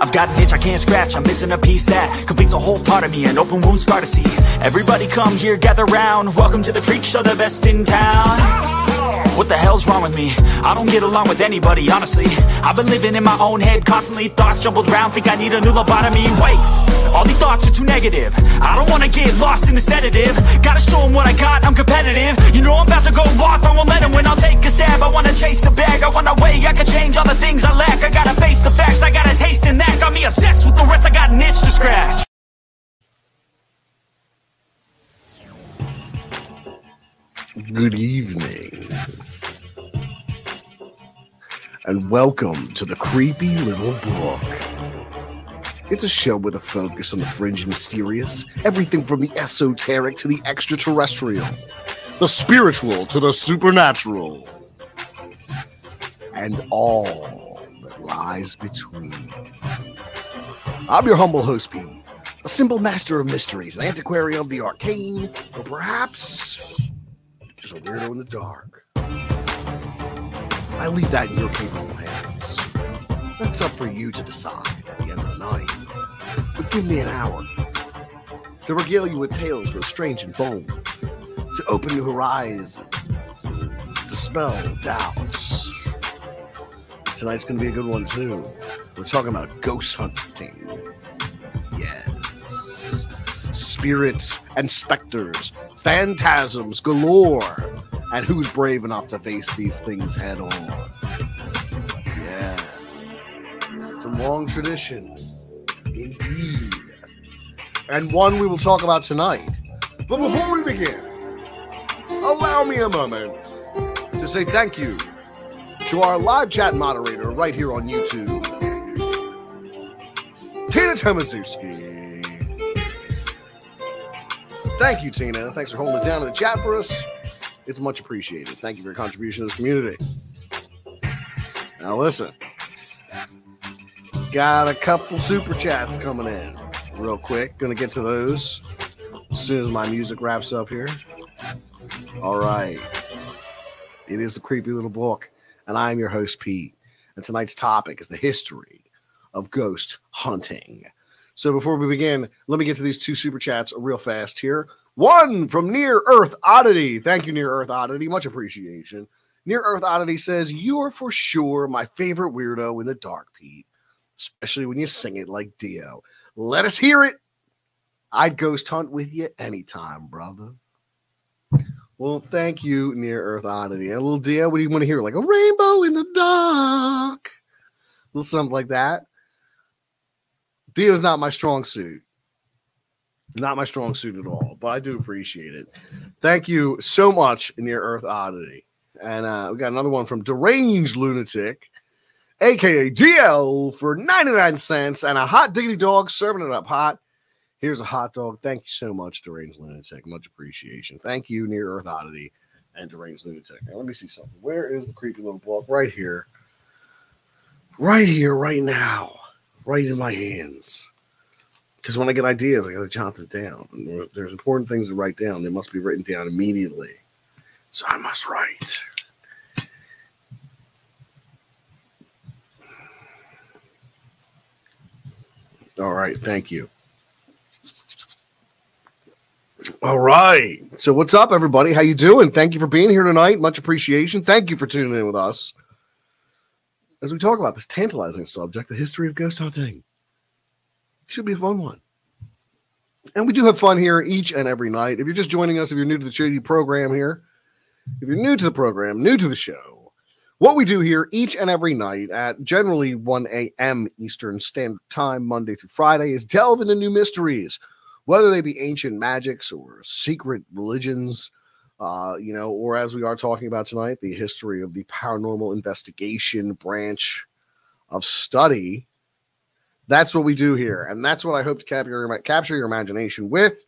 I've got an itch I can't scratch, I'm missing a piece that completes a whole part of me, an open wound scar to see. Everybody come here, gather round, welcome to the freak show, the best in town. What the hell's wrong with me? I don't get along with anybody, honestly. I've been living in my own head, constantly thoughts jumbled round, think I need a new lobotomy. Wait, all these thoughts are too negative. I don't wanna get lost in the sedative. Gotta show 'em what I got, I'm competitive. You know I'm about to go off, I won't let 'em win, I'll take a stab. I wanna chase the bag, I wanna weigh, I can change all the things I lack. I gotta face the facts, I gotta taste in that. Got me obsessed with the rest, I got an itch to scratch. Good evening. And welcome to the Creepy Little Book. It's a show with a focus on the fringe and mysterious, everything from the esoteric to the extraterrestrial, the spiritual to the supernatural, and all that lies between. I'm your humble host, Pete, a simple master of mysteries, an antiquary of the arcane, or perhaps a weirdo in the dark. I leave that in your capable hands. That's up for you to decide at the end of the night. But give me an hour to regale you with tales both strange and bold, to open new horizons, to dispel doubts. Tonight's gonna be a good one too. We're talking about ghost hunting. Spirits and specters, phantasms galore. And who's brave enough to face these things head on? Yeah. It's a long tradition. Indeed. And one we will talk about tonight. But before we begin, allow me a moment to say thank you to our live chat moderator right here on YouTube, Tina Tomaszewski. Thank you, Tina. Thanks for holding it down in the chat for us. It's much appreciated. Thank you for your contribution to this community. Now, listen, got a couple super chats coming in real quick. Gonna get to those as soon as my music wraps up here. All right. It is the creepy little book, and I am your host, Pete. And tonight's topic is the history of ghost hunting. So before we begin, let me get to these two super chats real fast here. One from Near Earth Oddity. Thank you, Near Earth Oddity. Much appreciation. Near Earth Oddity says, You are for sure my favorite weirdo in the dark, Pete, especially when you sing it like Dio. Let us hear it. I'd ghost hunt with you anytime, brother. Well, thank you, Near Earth Oddity. And a little Dio, what do you want to hear? Like a rainbow in the dark. A little something like that. Dio's not my strong suit. Not my strong suit at all, but I do appreciate it. Thank you so much, Near Earth Oddity. And uh, we got another one from Deranged Lunatic, aka DL, for 99 cents and a hot diggity dog serving it up hot. Here's a hot dog. Thank you so much, Deranged Lunatic. Much appreciation. Thank you, Near Earth Oddity and Deranged Lunatic. Now, let me see something. Where is the creepy little book? Right here. Right here, right now. Right in my hands. Because when I get ideas, I got to jot them down. And there's important things to write down. They must be written down immediately. So I must write. All right, thank you. All right. So what's up, everybody? How you doing? Thank you for being here tonight. Much appreciation. Thank you for tuning in with us as we talk about this tantalizing subject, the history of ghost hunting. It should be a fun one. And we do have fun here each and every night. If you're just joining us, if you're new to the Shady program here, if you're new to the program, new to the show, what we do here each and every night at generally 1 a.m. Eastern Standard Time, Monday through Friday, is delve into new mysteries, whether they be ancient magics or secret religions, uh, you know, or as we are talking about tonight, the history of the paranormal investigation branch of study. That's what we do here, and that's what I hope to capture your, capture your imagination with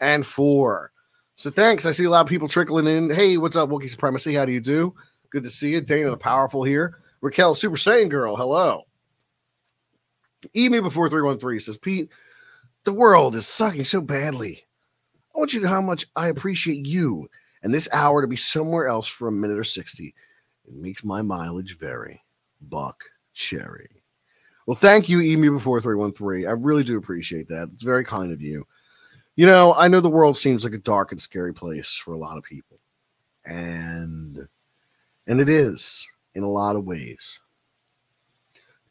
and for. So thanks. I see a lot of people trickling in. Hey, what's up, Wookie Supremacy? How do you do? Good to see you. Dana the Powerful here. Raquel Super Saiyan Girl, hello. Emu before 313 says, Pete, the world is sucking so badly. I want you to know how much I appreciate you and this hour to be somewhere else for a minute or 60. It makes my mileage vary. Buck Cherry. Well, thank you, Emu before 313. I really do appreciate that. It's very kind of you. You know, I know the world seems like a dark and scary place for a lot of people. And and it is in a lot of ways.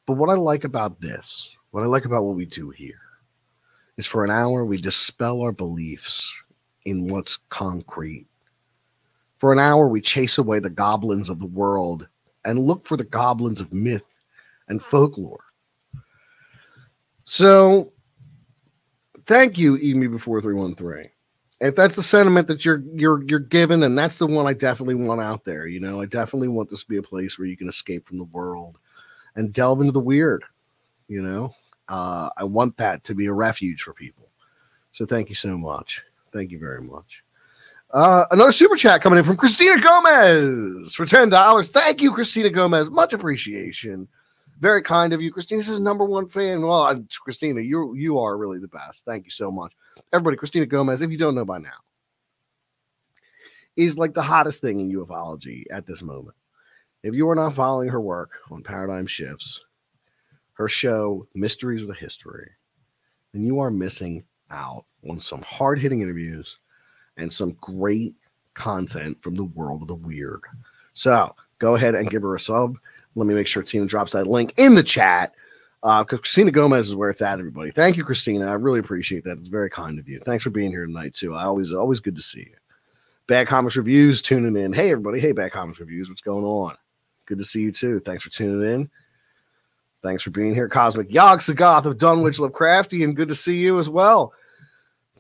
But what I like about this, what I like about what we do here, is for an hour we dispel our beliefs in what's concrete. For an hour we chase away the goblins of the world and look for the goblins of myth and folklore. So, thank you, Emu before three one three. If that's the sentiment that you're you're you're given, and that's the one I definitely want out there. You know, I definitely want this to be a place where you can escape from the world and delve into the weird. You know, uh, I want that to be a refuge for people. So thank you so much. Thank you very much. Uh, another super chat coming in from Christina Gomez for ten dollars. Thank you, Christina Gomez. Much appreciation. Very kind of you. Christina says number one fan. Well, I'm, Christina, you you are really the best. Thank you so much, everybody. Christina Gomez, if you don't know by now, is like the hottest thing in ufology at this moment. If you are not following her work on Paradigm Shifts, her show Mysteries of the History, then you are missing out on some hard hitting interviews and some great content from the world of the weird. So go ahead and give her a sub. Let me make sure Tina drops that link in the chat. Uh, Christina Gomez is where it's at, everybody. Thank you, Christina. I really appreciate that. It's very kind of you. Thanks for being here tonight, too. I always always good to see you. Bad Comics Reviews tuning in. Hey, everybody. Hey, Bad Comics Reviews. What's going on? Good to see you, too. Thanks for tuning in. Thanks for being here. Cosmic Yogg-Sothoth of Dunwich Lovecrafty, and good to see you as well.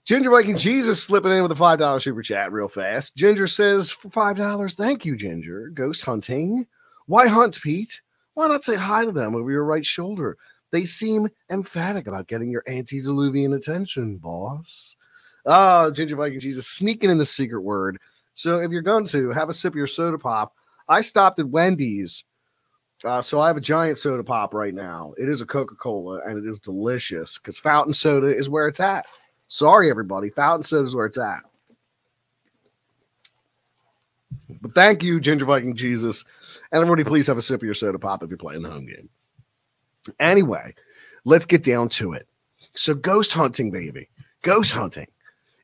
Ginger Viking Jesus slipping in with a five dollar super chat real fast. Ginger says for five dollars, thank you, Ginger. Ghost hunting. Why hunt, Pete? Why not say hi to them over your right shoulder? They seem emphatic about getting your antediluvian attention, boss. Ah, oh, Ginger Viking Jesus sneaking in the secret word. So if you're going to have a sip of your soda pop, I stopped at Wendy's. Uh, so I have a giant soda pop right now. It is a Coca Cola and it is delicious because fountain soda is where it's at. Sorry, everybody. Fountain soda is where it's at. But thank you, Ginger Viking Jesus. And everybody, please have a sip of your soda pop if you're playing the home game. Anyway, let's get down to it. So, ghost hunting, baby. Ghost hunting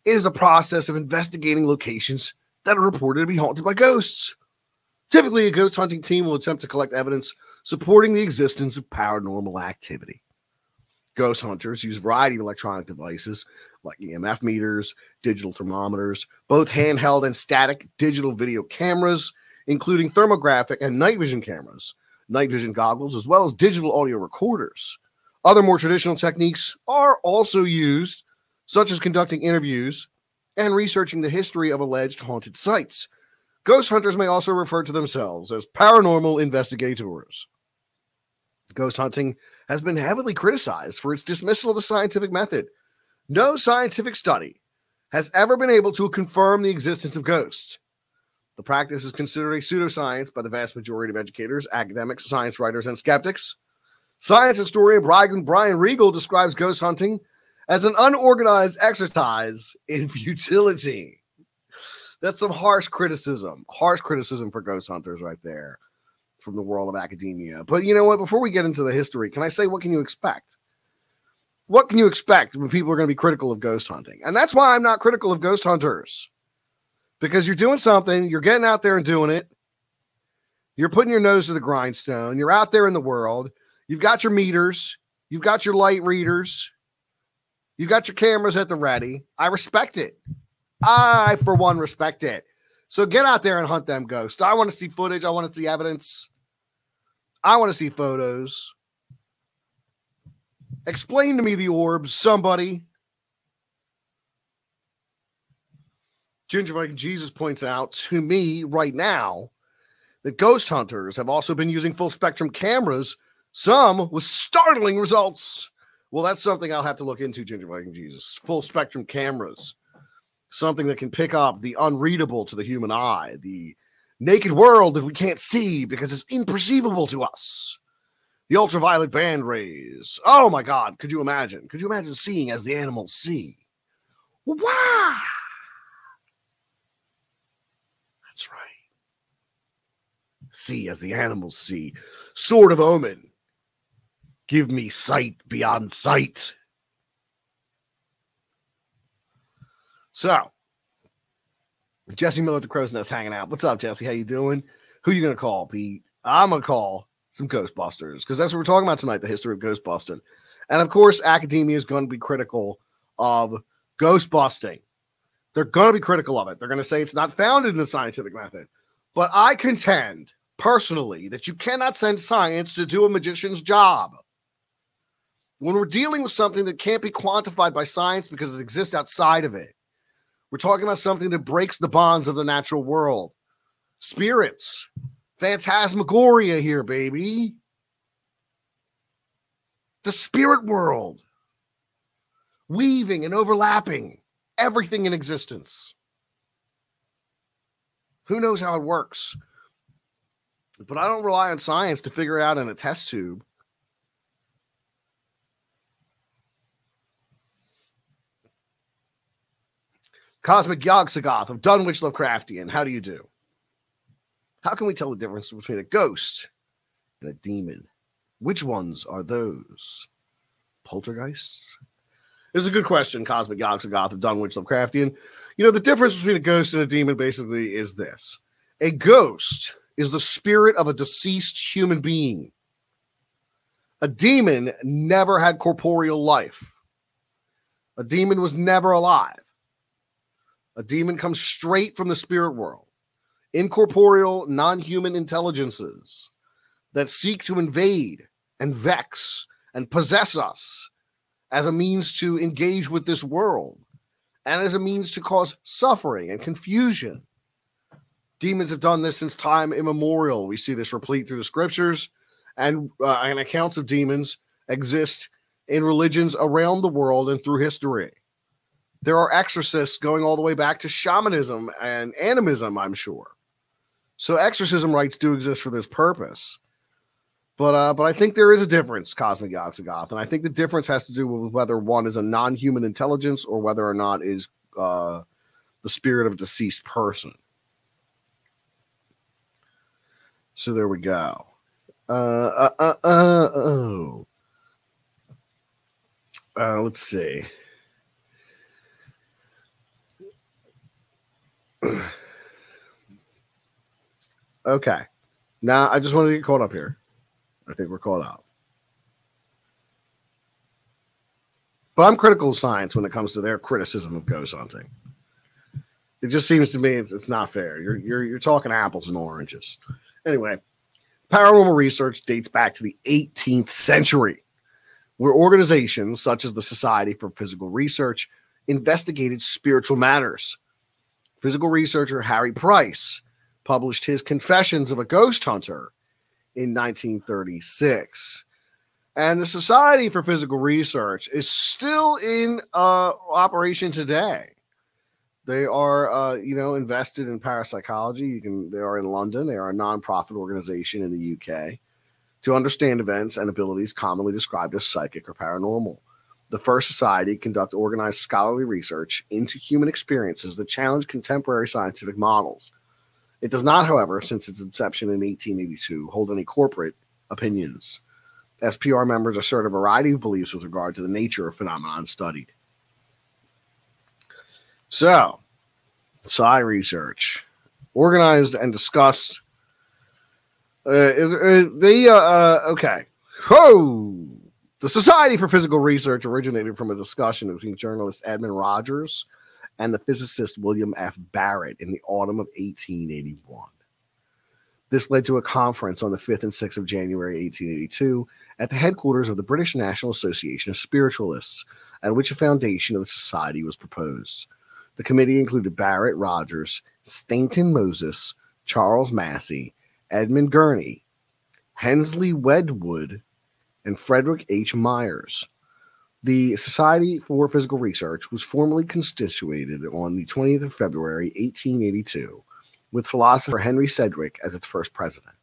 is the process of investigating locations that are reported to be haunted by ghosts. Typically, a ghost hunting team will attempt to collect evidence supporting the existence of paranormal activity. Ghost hunters use a variety of electronic devices like EMF meters, digital thermometers, both handheld and static digital video cameras, including thermographic and night vision cameras, night vision goggles, as well as digital audio recorders. Other more traditional techniques are also used, such as conducting interviews and researching the history of alleged haunted sites. Ghost hunters may also refer to themselves as paranormal investigators. Ghost hunting has been heavily criticized for its dismissal of the scientific method. No scientific study has ever been able to confirm the existence of ghosts. The practice is considered a pseudoscience by the vast majority of educators, academics, science writers, and skeptics. Science historian Brian, Brian Regal describes ghost hunting as an unorganized exercise in futility. That's some harsh criticism, harsh criticism for ghost hunters right there from the world of academia. But you know what? Before we get into the history, can I say what can you expect? What can you expect when people are going to be critical of ghost hunting? And that's why I'm not critical of ghost hunters. Because you're doing something, you're getting out there and doing it. You're putting your nose to the grindstone. You're out there in the world. You've got your meters, you've got your light readers, you got your cameras at the ready. I respect it. I, for one, respect it. So get out there and hunt them ghosts. I want to see footage. I want to see evidence. I want to see photos. Explain to me the orbs, somebody. Ginger Viking Jesus points out to me right now that ghost hunters have also been using full spectrum cameras, some with startling results. Well, that's something I'll have to look into, Ginger Viking Jesus. Full spectrum cameras, something that can pick up the unreadable to the human eye, the naked world that we can't see because it's imperceivable to us. The ultraviolet band rays. Oh my God, could you imagine? Could you imagine seeing as the animals see? Wow! That's right. See as the animals see. Sword of Omen. Give me sight beyond sight. So, Jesse Miller at the Crow's Nest hanging out. What's up, Jesse? How you doing? Who you gonna call, Pete? I'm gonna call some Ghostbusters because that's what we're talking about tonight: the history of ghostbusting. And of course, academia is going to be critical of ghostbusting. They're going to be critical of it. They're going to say it's not founded in the scientific method. But I contend personally that you cannot send science to do a magician's job. When we're dealing with something that can't be quantified by science because it exists outside of it, we're talking about something that breaks the bonds of the natural world. Spirits, phantasmagoria here, baby. The spirit world, weaving and overlapping everything in existence. Who knows how it works? But I don't rely on science to figure out in a test tube. Cosmic Yogg-Sothoth of Dunwich Lovecraftian. How do you do? How can we tell the difference between a ghost and a demon? Which ones are those? Poltergeists? This is a good question, Cosmic Yogg-Sothoth of Dunwich Lovecraftian. You know, the difference between a ghost and a demon basically is this a ghost is the spirit of a deceased human being. A demon never had corporeal life. A demon was never alive. A demon comes straight from the spirit world. Incorporeal, non human intelligences that seek to invade and vex and possess us as a means to engage with this world and as a means to cause suffering and confusion. Demons have done this since time immemorial. We see this replete through the scriptures, and, uh, and accounts of demons exist in religions around the world and through history. There are exorcists going all the way back to shamanism and animism, I'm sure. So exorcism rites do exist for this purpose. But uh, but I think there is a difference, Cosmic and I think the difference has to do with whether one is a non-human intelligence or whether or not is uh, the spirit of a deceased person. So there we go. Uh, uh, uh, uh, oh. Uh, let's see. okay. Now I just want to get caught up here. I think we're caught up. But I'm critical of science when it comes to their criticism of ghost hunting. It just seems to me it's, it's not fair. You're, you're, you're talking apples and oranges. Anyway, paranormal research dates back to the 18th century, where organizations such as the Society for Psychical Research investigated spiritual matters. Psychical researcher Harry Price published his Confessions of a Ghost Hunter in 1936. And the Society for Psychical Research is still in uh, operation today. They are, uh, you know, invested in parapsychology. You can. They are in London. They are a nonprofit organization in the UK to understand events and abilities commonly described as psychic or paranormal. The first society conduct organized scholarly research into human experiences that challenge contemporary scientific models. It does not, however, since its inception in 1882, hold any corporate opinions. SPR members assert a variety of beliefs with regard to the nature of phenomenon studied. So, psi research, organized and discussed. Uh, uh, they, uh, uh, okay. Whoa! The Society for Psychical Research originated from a discussion between journalist Edmund Rogers and the physicist William F. Barrett in the autumn of 1881. This led to a conference on the 5th and 6th of January 1882 at the headquarters of the British National Association of Spiritualists, at which a foundation of the society was proposed. The committee included Barrett Rogers, Stainton Moses, Charles Massey, Edmund Gurney, Hensleigh Wedgwood, and Frederick H. Myers. The Society for Psychical Research was formally constituted on the 20th of February, 1882, with philosopher Henry Sidgwick as its first president.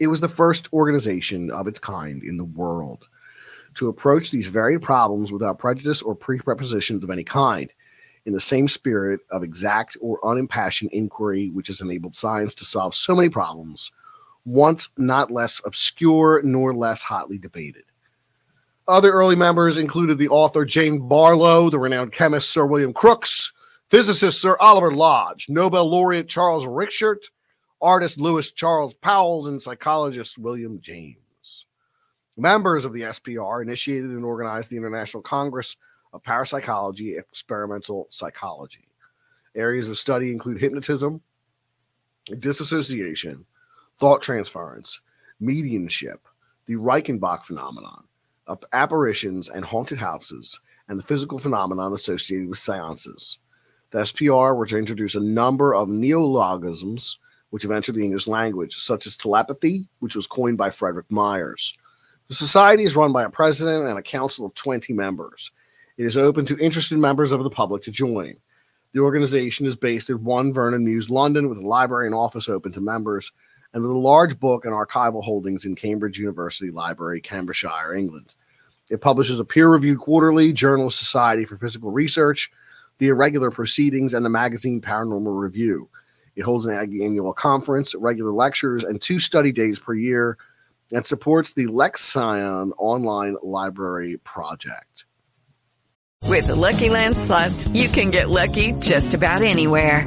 It was the first organization of its kind in the world to approach these varied problems without prejudice or prerequisitions of any kind, in the same spirit of exact or unimpassioned inquiry which has enabled science to solve so many problems, once not less obscure nor less hotly debated. Other early members included the author Jane Barlow, the renowned chemist Sir William Crookes, physicist Sir Oliver Lodge, Nobel laureate Charles Richet, artist Lewis Charles Powles, and psychologist William James. Members of the SPR initiated and organized the International Congress of Parapsychology Experimental Psychology. Areas of study include hypnotism, disassociation, thought transference, mediumship, the Reichenbach phenomenon, apparitions and haunted houses, and the physical phenomenon associated with seances. The SPR were to introduce a number of neologisms which have entered the English language, such as telepathy, which was coined by Frederick Myers. The society is run by a president and a council of 20 members. It is open to interested members of the public to join. The organization is based at 1 Vernon Mews, London, with a library and office open to members, and with a large book and archival holdings in Cambridge University Library, Cambridgeshire, England. It publishes a peer reviewed quarterly journal Society for Psychical Research, the irregular proceedings, and the magazine Paranormal Review. It holds an annual conference, regular lectures, and two study days per year, and supports the Lexscien online library project. With the Lucky Land slots, you can get lucky just about anywhere.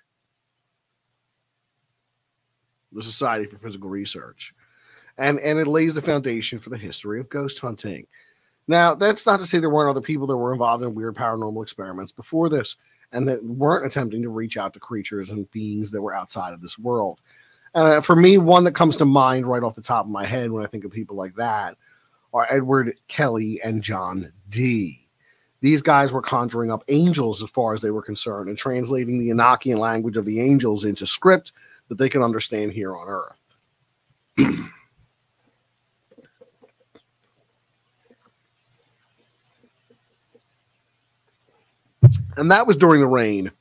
the Society for Psychical Research. And, and it lays the foundation for the history of ghost hunting. Now, that's not to say there weren't other people that were involved in weird paranormal experiments before this and that weren't attempting to reach out to creatures and beings that were outside of this world. Uh, for me, one that comes to mind right off the top of my head when I think of people like that are Edward Kelly and John Dee. These guys were conjuring up angels as far as they were concerned and translating the Enochian language of the angels into script that they can understand here on Earth. and that was during the reign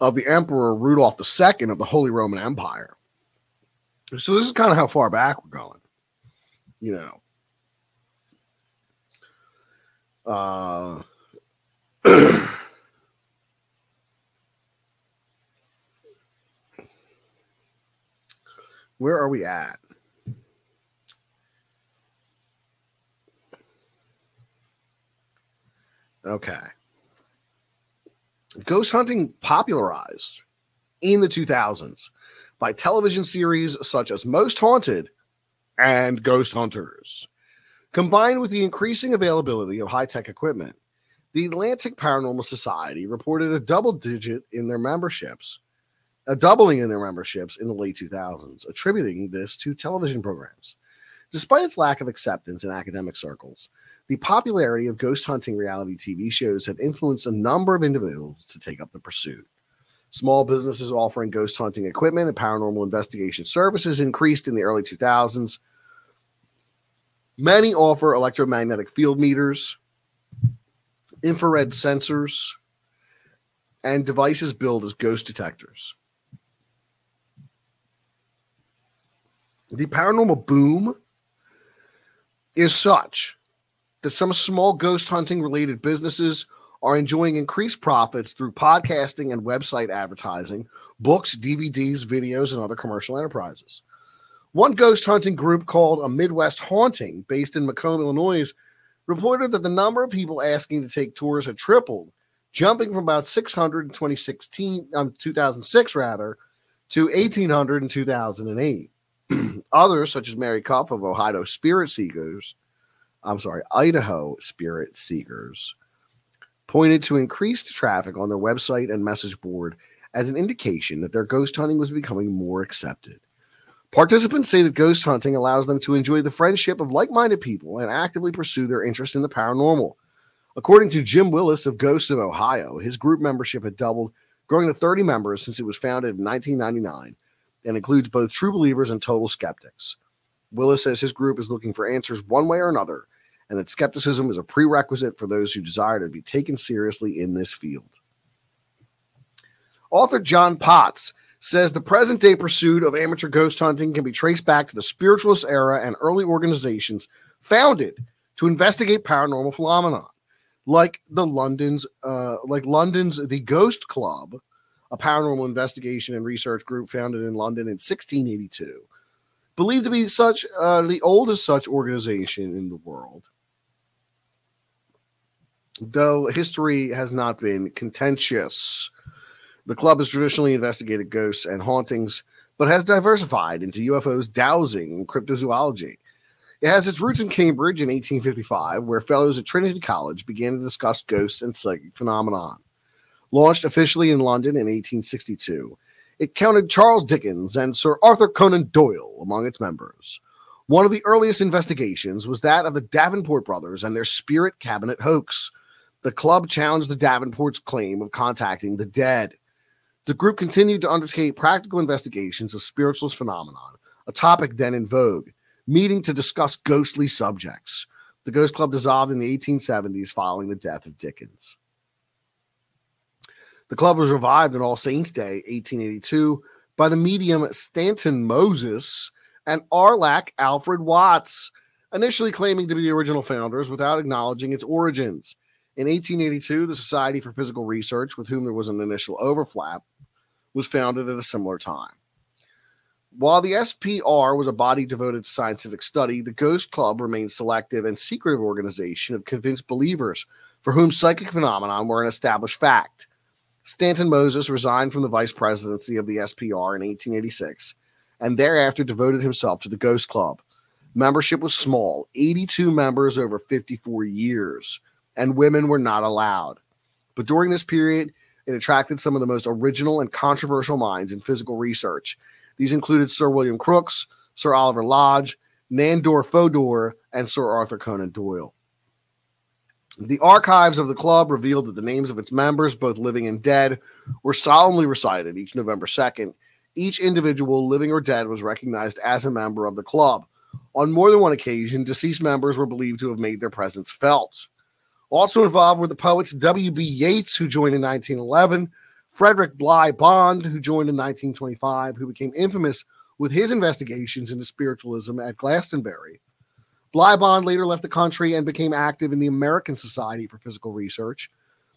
of the Emperor Rudolph II of the Holy Roman Empire. So this is kind of how far back we're going, you know. Uh, where are we at? Okay. Ghost hunting popularized in the 2000s by television series such as Most Haunted and Ghost Hunters. Combined with the increasing availability of high tech equipment, the Atlantic Paranormal Society reported a double digit in their memberships, a doubling in their memberships in the late 2000s, attributing this to television programs. Despite its lack of acceptance in academic circles, the popularity of ghost hunting reality TV shows have influenced a number of individuals to take up the pursuit. Small businesses offering ghost hunting equipment and paranormal investigation services increased in the early 2000s. Many offer electromagnetic field meters, infrared sensors, and devices billed as ghost detectors. The paranormal boom is such that some small ghost hunting related businesses are enjoying increased profits through podcasting and website advertising, books, DVDs, videos, and other commercial enterprises. One ghost hunting group called A Midwest Haunting, based in Macomb, Illinois, reported that the number of people asking to take tours had tripled, jumping from about 600 in 2016, um, 2006 rather, to 1800 in 2008. Others, such as Mary Cuff of Ohio Spirit Seekers, I'm sorry, Idaho Spirit Seekers, pointed to increased traffic on their website and message board as an indication that their ghost hunting was becoming more accepted. Participants say that ghost hunting allows them to enjoy the friendship of like minded people and actively pursue their interest in the paranormal. According to Jim Willis of Ghosts of Ohio, his group membership had doubled, growing to 30 members since it was founded in 1999 and includes both true believers and total skeptics. Willis says his group is looking for answers one way or another, and that skepticism is a prerequisite for those who desire to be taken seriously in this field. Author John Potts says the present day pursuit of amateur ghost hunting can be traced back to the spiritualist era and early organizations founded to investigate paranormal phenomena, like the London's, uh, like London's the Ghost Club, a paranormal investigation and research group founded in London in 1682, believed to be such uh, the oldest such organization in the world. Though history has not been contentious, the club has traditionally investigated ghosts and hauntings, but has diversified into UFOs, dowsing, and cryptozoology. It has its roots in Cambridge in 1855, where fellows at Trinity College began to discuss ghosts and psychic phenomenon. Launched officially in London in 1862, it counted Charles Dickens and Sir Arthur Conan Doyle among its members. One of the earliest investigations was that of the Davenport brothers and their spirit cabinet hoax. The club challenged the Davenports' claim of contacting the dead. The group continued to undertake practical investigations of spiritualist phenomenon, a topic then in vogue, meeting to discuss ghostly subjects. The Ghost Club dissolved in the 1870s following the death of Dickens. The club was revived on All Saints Day, 1882, by the medium Stainton Moses and Alaric Alfred Watts, initially claiming to be the original founders without acknowledging its origins. In 1882, the Society for Psychical Research, with whom there was an initial overlap, was founded at a similar time. While the SPR was a body devoted to scientific study, the Ghost Club remained a selective and secretive organization of convinced believers for whom psychic phenomenon were an established fact. Stainton Moses resigned from the vice presidency of the SPR in 1886 and thereafter devoted himself to the Ghost Club. Membership was small, 82 members over 54 years, and women were not allowed. But during this period, it attracted some of the most original and controversial minds in psychical research. These included Sir William Crookes, Sir Oliver Lodge, Nandor Fodor, and Sir Arthur Conan Doyle. The archives of the club revealed that the names of its members, both living and dead, were solemnly recited each November 2nd. Each individual, living or dead, was recognized as a member of the club. On more than one occasion, deceased members were believed to have made their presence felt. Also involved were the poets W.B. Yeats, who joined in 1911, Frederick Bligh Bond, who joined in 1925, who became infamous with his investigations into spiritualism at Glastonbury. Bligh Bond later left the country and became active in the American Society for Psychical Research.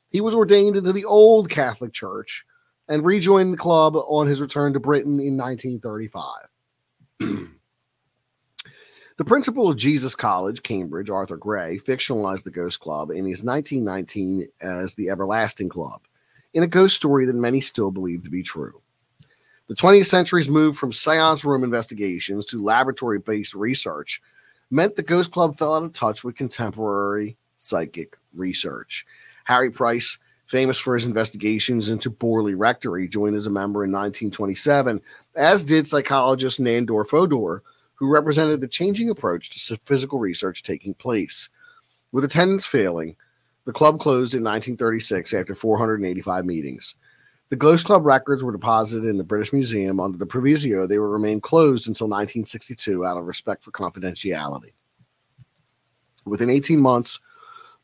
He was ordained into the Old Catholic Church and rejoined the club on his return to Britain in 1935. the principal of Jesus College, Cambridge, Arthur Gray, fictionalized the Ghost Club in his 1919 as the Everlasting Club, in a ghost story that many still believe to be true. The 20th century's move from seance room investigations to laboratory based research meant the Ghost Club fell out of touch with contemporary psychic research. Harry Price, famous for his investigations into Borley Rectory, joined as a member in 1927, as did psychologist Nandor Fodor, who represented the changing approach to psychical research taking place. With attendance failing, the club closed in 1936 after 485 meetings. The Ghost Club records were deposited in the British Museum under the proviso they would remain closed until 1962 out of respect for confidentiality. Within 18 months,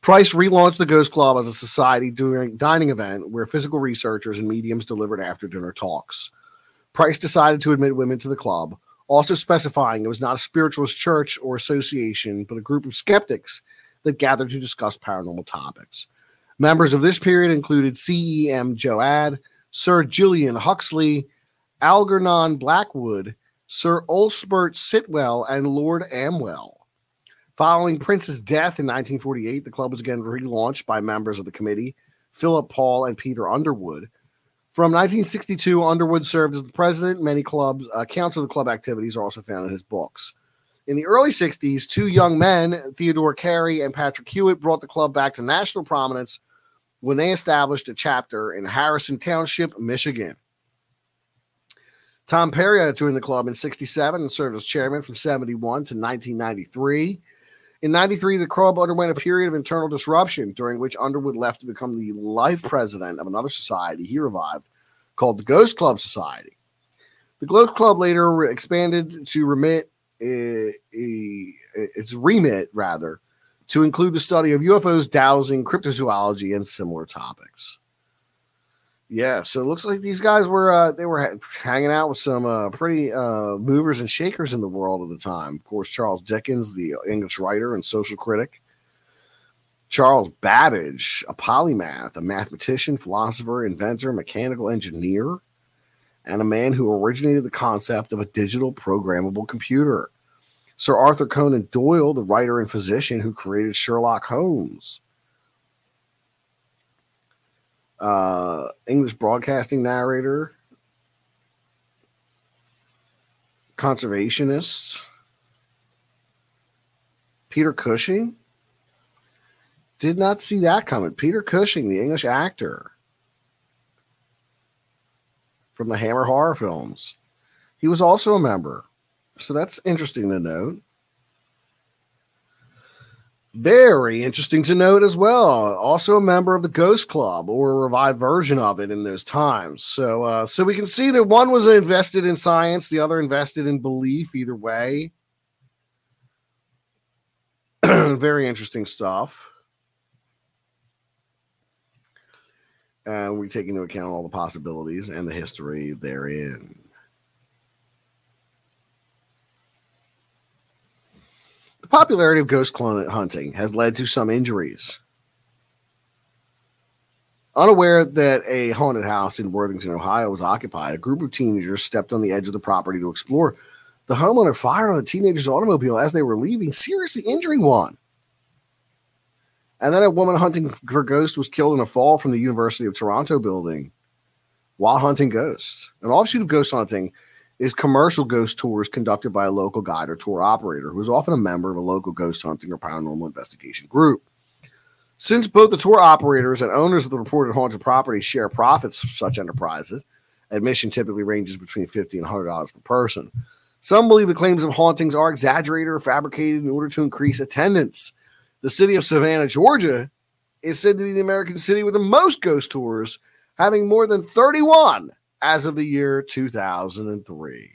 Price relaunched the Ghost Club as a society dining event where psychical researchers and mediums delivered after dinner talks. Price decided to admit women to the club, also specifying it was not a spiritualist church or association, but a group of skeptics that gathered to discuss paranormal topics. Members of this period included CEM Joad, Sir Julian Huxley, Algernon Blackwood, Sir Osbert Sitwell, and Lord Amwell. Following Prince's death in 1948, the club was again relaunched by members of the committee, Philip Paul and Peter Underwood. From 1962, Underwood served as the president. Many clubs uh, accounts of the club activities are also found in his books. In the early 60s, two young men, Theodore Carey and Patrick Hewitt, brought the club back to national prominence when they established a chapter in Harrison Township, Michigan. Tom Perry joined the club in 67 and served as chairman from 71 to 1993. In 93, the club underwent a period of internal disruption during which Underwood left to become the life president of another society he revived called the Ghost Club Society. The Ghost Club later expanded to remit uh, its remit rather to include the study of UFOs, dowsing, cryptozoology, and similar topics. Yeah, so it looks like these guys were uh, they were ha- hanging out with some uh, pretty uh, movers and shakers in the world at the time. Of course, Charles Dickens, the English writer and social critic. Charles Babbage, a polymath, a mathematician, philosopher, inventor, mechanical engineer, and a man who originated the concept of a digital programmable computer. Sir Arthur Conan Doyle, the writer and physician who created Sherlock Holmes. Uh, English broadcasting narrator, conservationist, Peter Cushing. Did not see that coming. Peter Cushing, the English actor from the Hammer horror films, he was also a member. So that's interesting to note. Very interesting to note as well. Also a member of the Ghost Club or a revived version of it in those times. So uh, so we can see that one was invested in science, the other invested in belief, either way. Very interesting stuff. And we take into account all the possibilities and the history therein. Popularity of ghost clone hunting has led to some injuries. Unaware that a haunted house in Worthington, Ohio was occupied, a group of teenagers stepped on the edge of the property to explore. The homeowner fired on the teenager's automobile as they were leaving, seriously injuring one. And then a woman hunting for ghosts was killed in a fall from the University of Toronto building while hunting ghosts. An offshoot of ghost hunting is commercial ghost tours conducted by a local guide or tour operator who is often a member of a local ghost hunting or paranormal investigation group. Since both the tour operators and owners of the reported haunted properties share profits from such enterprises, admission typically ranges between 50 and $100 per person. Some believe the claims of hauntings are exaggerated or fabricated in order to increase attendance. The city of Savannah, Georgia, is said to be the American city with the most ghost tours, having more than 31 as of the year 2003.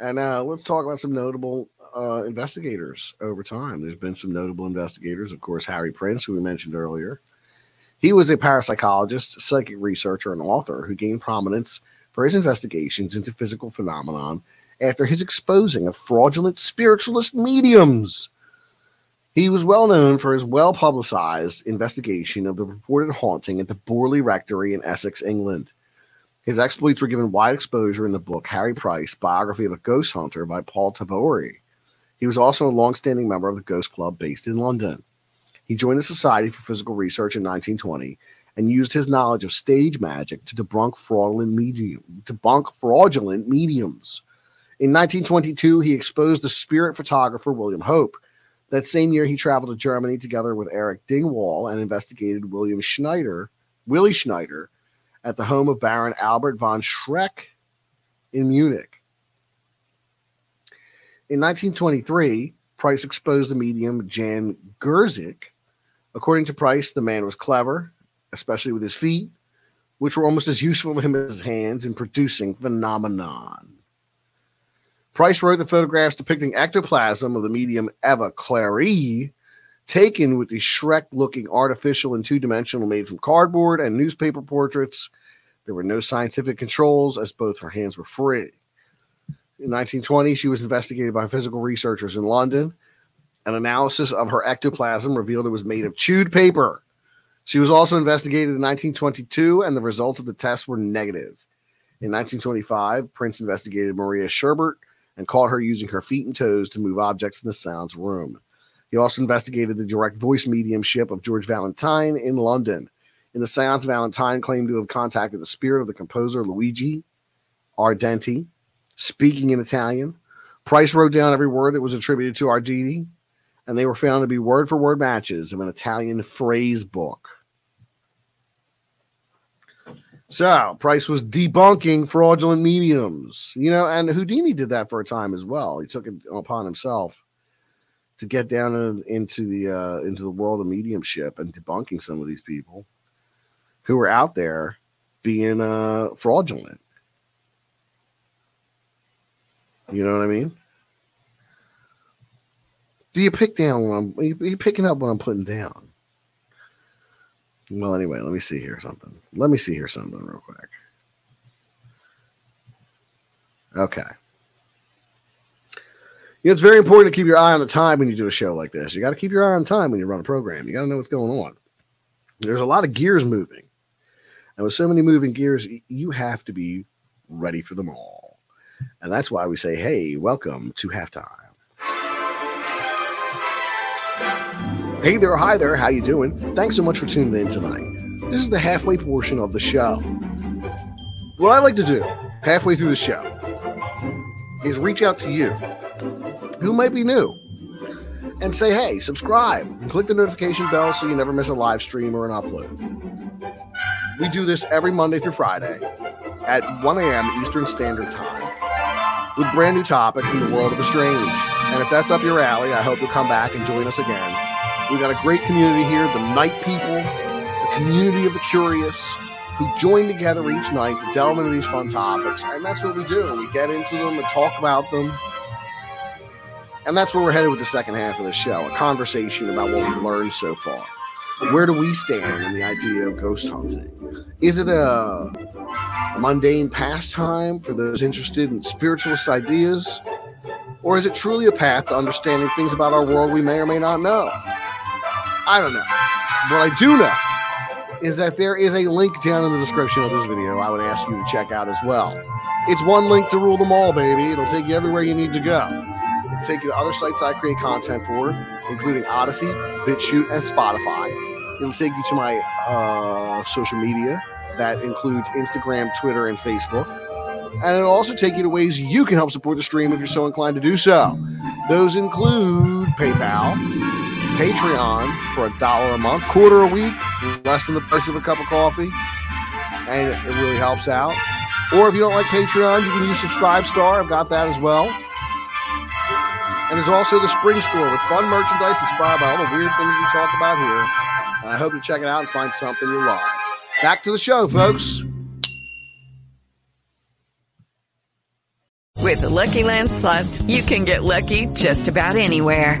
And uh, let's talk about some notable uh, investigators over time. There's been some notable investigators, of course, Harry Prince, who we mentioned earlier. He was a parapsychologist, psychic researcher, and author who gained prominence for his investigations into physical phenomenon after his exposing of fraudulent spiritualist mediums. He was well known for his well publicized investigation of the reported haunting at the Borley Rectory in Essex, England. His exploits were given wide exposure in the book Harry Price, Biography of a Ghost Hunter by Paul Tabori. He was also a long-standing member of the Ghost Club based in London. He joined the Society for Psychical Research in 1920 and used his knowledge of stage magic to debunk fraudulent medium, debunk fraudulent mediums. In 1922, he exposed the spirit photographer William Hope. That same year, he traveled to Germany together with Eric Dingwall and investigated William Schneider, Willie Schneider, at the home of Baron Albert von Schreck in Munich. In 1923, Price exposed the medium Jan Gerzik. According to Price, the man was clever, especially with his feet, which were almost as useful to him as his hands in producing phenomenon. Price wrote the photographs depicting ectoplasm of the medium Eva Clary, taken with the Shrek looking artificial and two dimensional made from cardboard and newspaper portraits. There were no scientific controls as both her hands were free. In 1920, she was investigated by psychical researchers in London. An analysis of her ectoplasm revealed it was made of chewed paper. She was also investigated in 1922, and the results of the tests were negative. In 1925, Prince investigated Maria Sherbert and caught her using her feet and toes to move objects in the seance room. He also investigated the direct voice mediumship of George Valentine in London. In the seance, Valentine claimed to have contacted the spirit of the composer Luigi Arditi, speaking in Italian. Price wrote down every word that was attributed to Arditi, and they were found to be word for word matches of an Italian phrase book. So Price was debunking fraudulent mediums, you know, and Houdini did that for a time as well. He took it upon himself to get down in, into the uh, into the world of mediumship and debunking some of these people who were out there being uh, fraudulent. You know what I mean? Do you pick down when I'm? Are you picking up what I'm putting down? Well, anyway, let me see here something. Let me see here something real quick. Okay. You know, it's very important to keep your eye on the time when you do a show like this. You got to keep your eye on time when you run a program. You got to know what's going on. There's a lot of gears moving. And with so many moving gears, you have to be ready for them all. And that's why we say, hey, welcome to halftime. Hey there, hi there, how you doing? Thanks so much for tuning in tonight. This is the halfway portion of the show. What I like to do halfway through the show is reach out to you who might be new and say, hey, subscribe and click the notification bell so you never miss a live stream or an upload. We do this every Monday through Friday at 1 a.m. Eastern Standard Time with brand new topics from the world of the strange. And if that's up your alley, I hope you'll come back and join us again. We've got a great community here the night people, the community of the curious who join together each night to delve into these fun topics. And that's what we do. We get into them and talk about them. And that's where we're headed with the second half of the show a conversation about what we've learned so far. Where do we stand in the idea of ghost hunting? Is it a mundane pastime for those interested in spiritualist ideas? Or is it truly a path to understanding things about our world we may or may not know? I don't know. What I do know is that there is a link down in the description of this video I would ask you to check out as well. It's one link to rule them all, baby. It'll take you everywhere you need to go. It'll take you to other sites I create content for, including Odysee, BitChute, and Spotify. It'll take you to my uh, social media. That includes Instagram, Twitter, and Facebook. And it'll also take you to ways you can help support the stream if you're so inclined to do so. Those include PayPal, Patreon for a dollar a month, quarter a week, less than the price of a cup of coffee, and it really helps out. Or if you don't like Patreon, you can use Subscribe Star. I've got that as well. And there's also the Spring Store with fun merchandise inspired by all the weird things we talk about here. And I hope you check it out and find something you love. Back to the show, folks. With the Lucky Land slots, you can get lucky just about anywhere.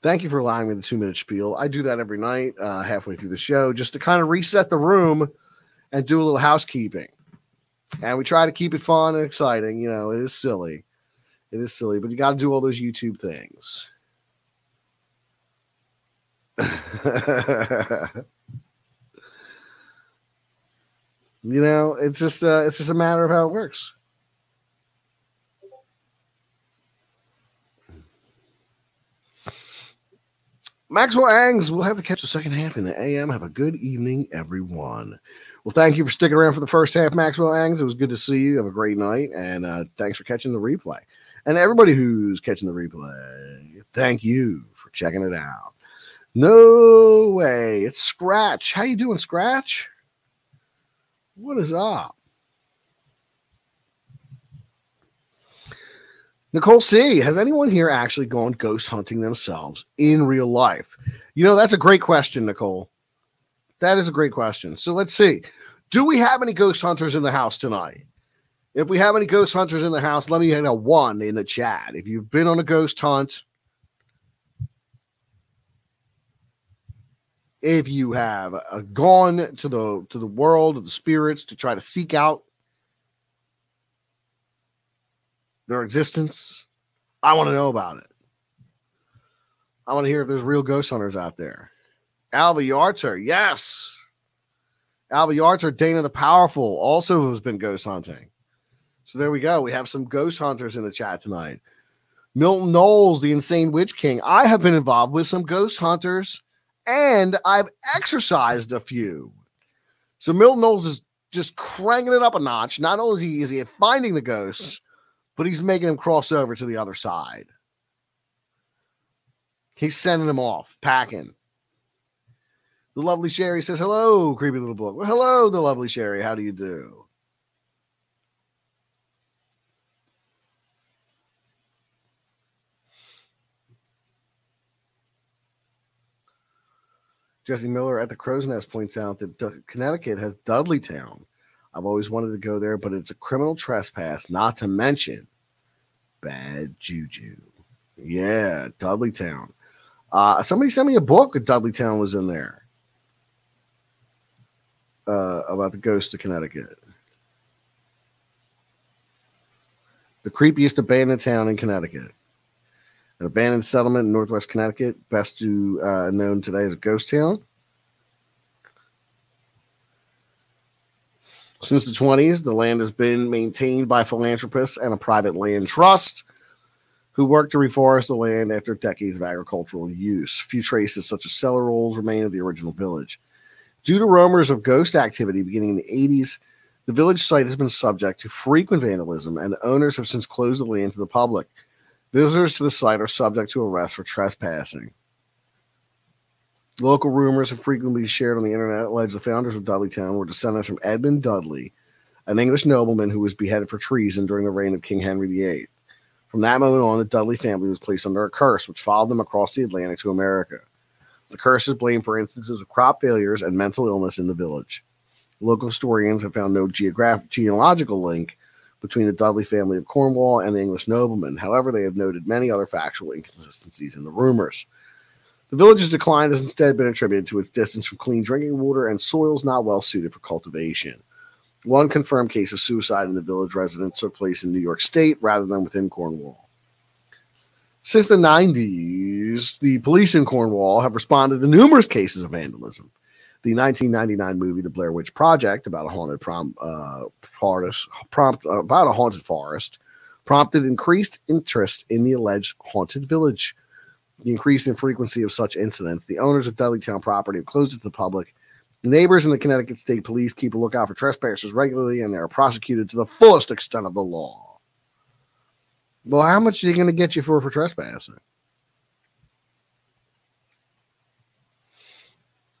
Thank you for allowing me the two minute spiel. I do that every night, uh, halfway through the show, just to kind of reset the room and do a little housekeeping. And we try to keep it fun and exciting. You know, it is silly. It is silly, but you got to do all those YouTube things. you know, it's just uh, it's just a matter of how it works. Maxwell Angs we'll have to catch the second half in the AM. Have a good evening, everyone. Well, thank you for sticking around for the first half, Maxwell Angs. It was good to see you. Have a great night, and uh, thanks for catching the replay. And everybody who's catching the replay, thank you for checking it out. No way. It's Scratch. How you doing, Scratch? What is up? Nicole C, has anyone here actually gone ghost hunting themselves in real life? You know, that's a great question, Nicole. That is a great question. So let's see. Do we have any ghost hunters in the house tonight? If we have any ghost hunters in the house, let me hit a one in the chat. If you've been on a ghost hunt, if you have uh, gone to the to the world of the spirits to try to seek out their existence, I want to know about it. I want to hear if there's real ghost hunters out there. Alva Yarter, yes. Alva Yarter, Dana the Powerful, also has been ghost hunting. So there we go. We have some ghost hunters in the chat tonight. Milton Knowles, the insane witch king. I have been involved with some ghost hunters and I've exercised a few. So Milton Knowles is just cranking it up a notch. Not only is he, is he finding the ghosts, but he's making them cross over to the other side. He's sending them off, packing. The lovely Sherry says, Hello, creepy little book. Well, hello, the lovely Sherry. How do you do? Jesse Miller at the Crow's Nest points out that D- Connecticut has Dudleytown. I've always wanted to go there, but it's a criminal trespass, not to mention bad juju. Yeah, Dudleytown. Uh, somebody sent me a book that Dudley Town was in there uh, about the ghost of Connecticut. The creepiest abandoned town in Connecticut. An abandoned settlement in northwest Connecticut, best to uh, known today as a ghost town. Since the 20s, the land has been maintained by philanthropists and a private land trust who worked to reforest the land after decades of agricultural use. Few traces, such as cellar rolls, remain of the original village. Due to rumors of ghost activity beginning in the 80s, the village site has been subject to frequent vandalism, and owners have since closed the land to the public. Visitors to the site are subject to arrest for trespassing. Local rumors have frequently shared on the internet allege the founders of Dudleytown were descendants from Edmund Dudley, an English nobleman who was beheaded for treason during the reign of King Henry VIII. From that moment on, the Dudley family was placed under a curse, which followed them across the Atlantic to America. The curse is blamed for instances of crop failures and mental illness in the village. Local historians have found no geographic genealogical link between the Dudley family of Cornwall and the English nobleman. However, they have noted many other factual inconsistencies in the rumors. The village's decline has instead been attributed to its distance from clean drinking water and soils not well suited for cultivation. One confirmed case of suicide in the village resident took place in New York State rather than within Cornwall. Since the 90s, the police in Cornwall have responded to numerous cases of vandalism. The 1999 movie The Blair Witch Project about a haunted prom, uh, forest, prompt, uh, about a haunted forest prompted increased interest in the alleged haunted village. The increase in frequency of such incidents, the owners of Dudleytown property have closed it to the public. Neighbors in the Connecticut State Police keep a lookout for trespassers regularly, and they are prosecuted to the fullest extent of the law. Well, how much are they going to get you for for trespassing?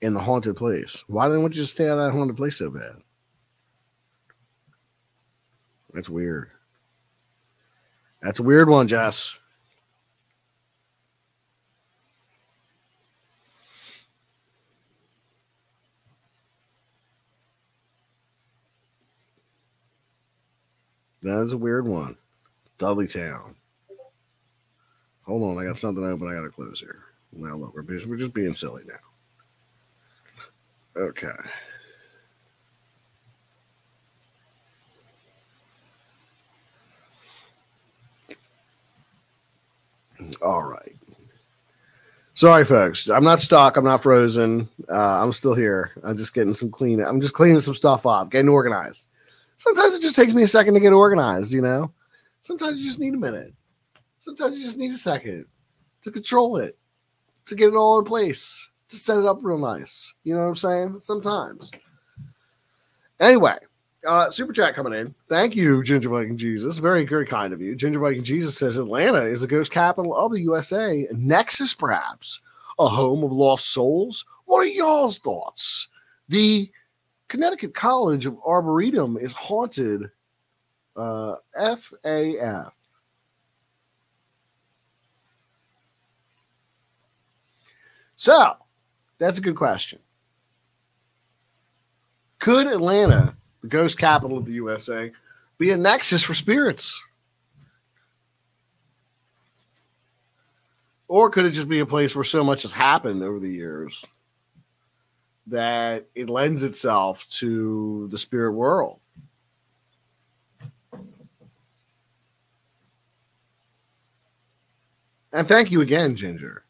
In the haunted place. Why do they want you to stay out of that haunted place so bad? That's weird. That's a weird one, Jess. That is a weird one. Dudley Town. Hold on, I got something open. I got to close here. Now look, we're just, we're just being silly now. Okay. All right. Sorry, folks. I'm not stuck. I'm not frozen. Uh, I'm still here. I'm just getting some clean. I'm just cleaning some stuff up, getting organized. Sometimes it just takes me a second to get organized, you know? Sometimes you just need a minute. Sometimes you just need a second to control it, to get it all in place, to set it up real nice. You know what I'm saying? Sometimes. Anyway, Uh, super chat coming in. Thank you, Ginger Viking Jesus. Very, very kind of you. Ginger Viking Jesus says Atlanta is the ghost capital of the USA. Nexus, perhaps a home of lost souls. What are y'all's thoughts? The Connecticut College of Arboretum is haunted. Uh, FAF. So, that's a good question. Could Atlanta, the ghost capital of the USA, be a nexus for spirits? Or could it just be a place where so much has happened over the years that it lends itself to the spirit world? And thank you again, Ginger.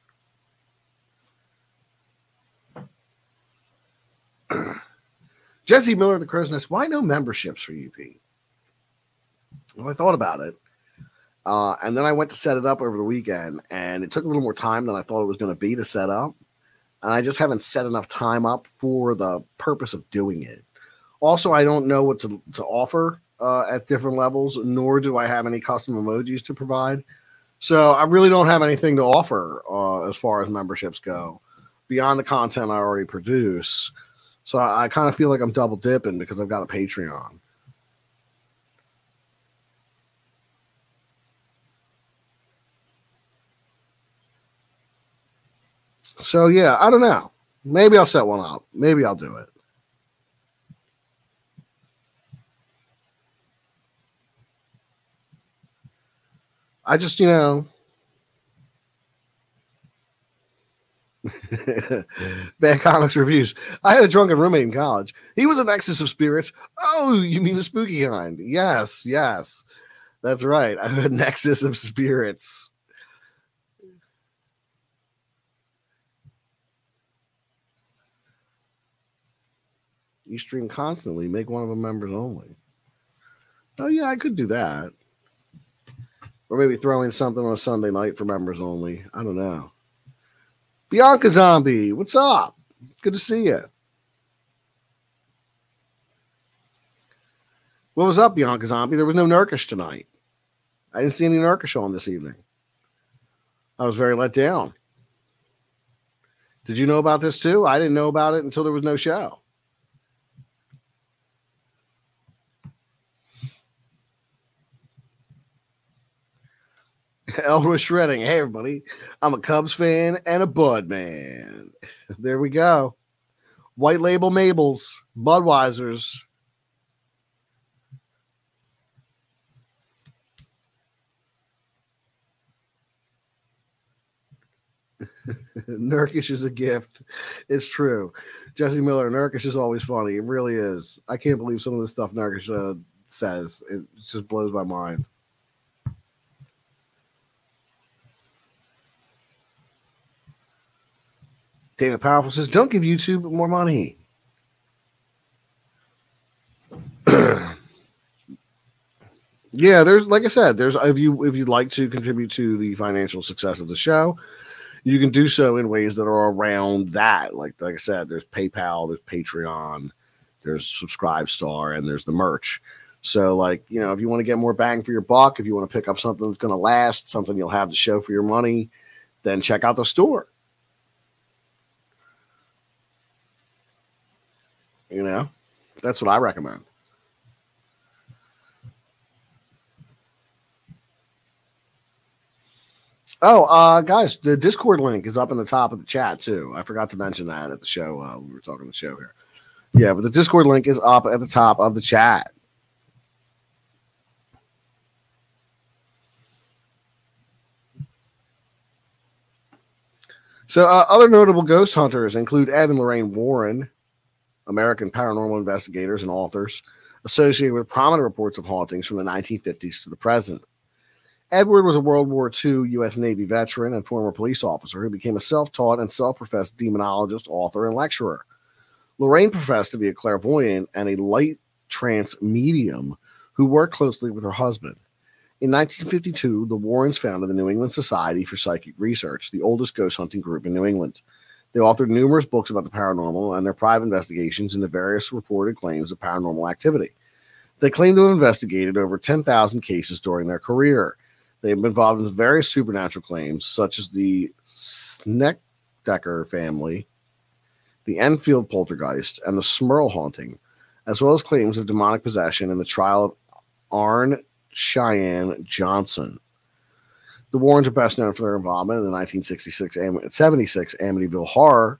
Jesse Miller, the Crow's Nest. Why no memberships for UP? Well, I thought about it. Uh, and then I went to set it up over the weekend, and it took a little more time than I thought it was going to be to set up. And I just haven't set enough time up for the purpose of doing it. Also, I don't know what to, to offer uh, at different levels, nor do I have any custom emojis to provide. So I really don't have anything to offer uh, as far as memberships go beyond the content I already produce. So I, I kind of feel like I'm double dipping because I've got a Patreon. So yeah, I don't know. Maybe I'll set one up. Maybe I'll do it. I just, you know, Bad comics reviews. I had a drunken roommate in college. He was a nexus of spirits. Oh, you mean the spooky kind? Yes, yes. That's right. I'm a nexus of spirits. You stream constantly. Make one of them members only. Oh yeah, I could do that. Or maybe throw in something on a Sunday night for members only. I don't know. Bianca Zombie, what's up? Good to see you. What was up, Bianca Zombie? There was no Nurkish tonight. I didn't see any Nurkish on this evening. I was very let down. Did you know about this too? I didn't know about it until there was no show. Elroy Shredding. Hey, everybody. I'm a Cubs fan and a Bud man. There we go. White label Mabels, Budweiser's. Nurkish is a gift. It's true. Jesse Miller, Nurkish is always funny. It really is. I can't believe some of the stuff Nurkish uh, says. It just blows my mind. Dana Powerful says, "Don't give YouTube more money." yeah, there's like I said, there's if you if you'd like to contribute to the financial success of the show, you can do so in ways that are around that. Like like I said, there's PayPal, there's Patreon, there's Subscribestar, and there's the merch. So, like, you know, if you want to get more bang for your buck, if you want to pick up something that's going to last, something you'll have to show for your money, then check out the store. You know, that's what I recommend. Oh, uh, guys, the Discord link is up in the top of the chat too. I forgot to mention that at the show. Uh, we were talking the show here. Yeah, but the Discord link is up at the top of the chat. So, uh, other notable ghost hunters include Ed and Lorraine Warren, American paranormal investigators and authors associated with prominent reports of hauntings from the 1950s to the present. Edward was a World War II U.S. Navy veteran and former police officer who became a self taught and self professed demonologist, author, and lecturer. Lorraine professed to be a clairvoyant and a light trance medium who worked closely with her husband. In 1952, the Warrens founded the New England Society for Psychic Research, the oldest ghost hunting group in New England. They authored numerous books about the paranormal and their private investigations into various reported claims of paranormal activity. They claim to have investigated over 10,000 cases during their career. They have been involved in various supernatural claims, such as the Snedeker family, the Enfield poltergeist, and the Smurl haunting, as well as claims of demonic possession in the trial of Arne Cheyenne Johnson. The Warrens are best known for their involvement in the 1966 Am- 76 Amityville horror,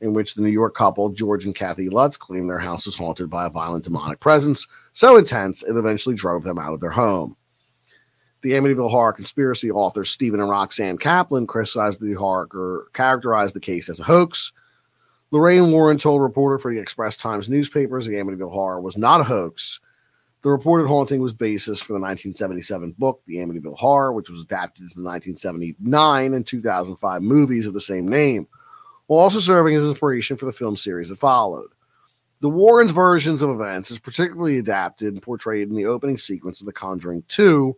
in which the New York couple, George and Kathy Lutz, claimed their house was haunted by a violent demonic presence so intense it eventually drove them out of their home. The Amityville horror conspiracy authors Stephen and Roxanne Kaplan criticized the horror, or characterized the case as a hoax. Lorraine Warren told a reporter for the Express Times newspapers the Amityville horror was not a hoax. The reported haunting was basis for the 1977 book, The Amityville Horror, which was adapted to the 1979 and 2005 movies of the same name, while also serving as inspiration for the film series that followed. The Warrens' versions of events is particularly adapted and portrayed in the opening sequence of The Conjuring 2.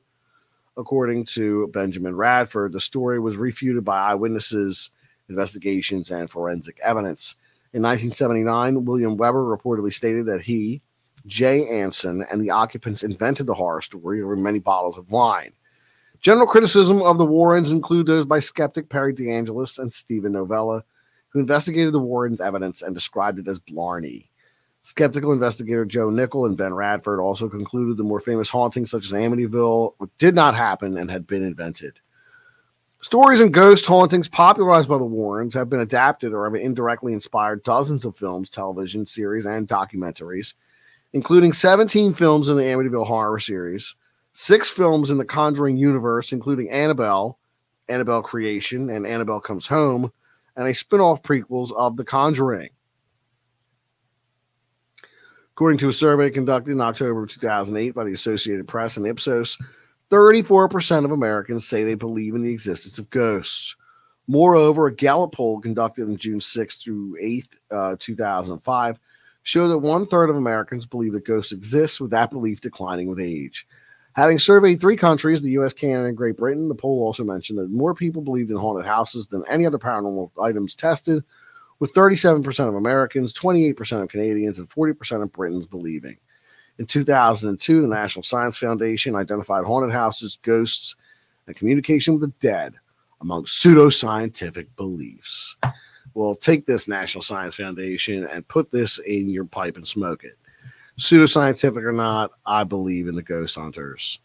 According to Benjamin Radford, the story was refuted by eyewitnesses, investigations, and forensic evidence. In 1979, William Weber reportedly stated that he, Jay Anson, and the occupants invented the horror story over many bottles of wine. General criticism of the Warrens include those by skeptic Perry DeAngelis and Steven Novella, who investigated the Warrens' evidence and described it as blarney. Skeptical investigator Joe Nickell and Ben Radford also concluded the more famous hauntings, such as Amityville, did not happen and had been invented. Stories and ghost hauntings popularized by the Warrens have been adapted or have indirectly inspired dozens of films, television series, and documentaries, including 17 films in the Amityville horror series, six films in the Conjuring universe, including Annabelle, Annabelle Creation, and Annabelle Comes Home, and a spin off prequels of The Conjuring. According to a survey conducted in October 2008 by the Associated Press and Ipsos, 34% of Americans say they believe in the existence of ghosts. Moreover, a Gallup poll conducted on June 6th through 8th, uh, 2005, showed that one third of Americans believe that ghosts exist, with that belief declining with age. Having surveyed three countries, the US, Canada, and Great Britain, the poll also mentioned that more people believed in haunted houses than any other paranormal items tested, with 37% of Americans, 28% of Canadians, and 40% of Britons believing. In 2002, the National Science Foundation identified haunted houses, ghosts, and communication with the dead among pseudoscientific beliefs. Well, take this National Science Foundation and put this in your pipe and smoke it. Pseudoscientific or not, I believe in the ghost hunters.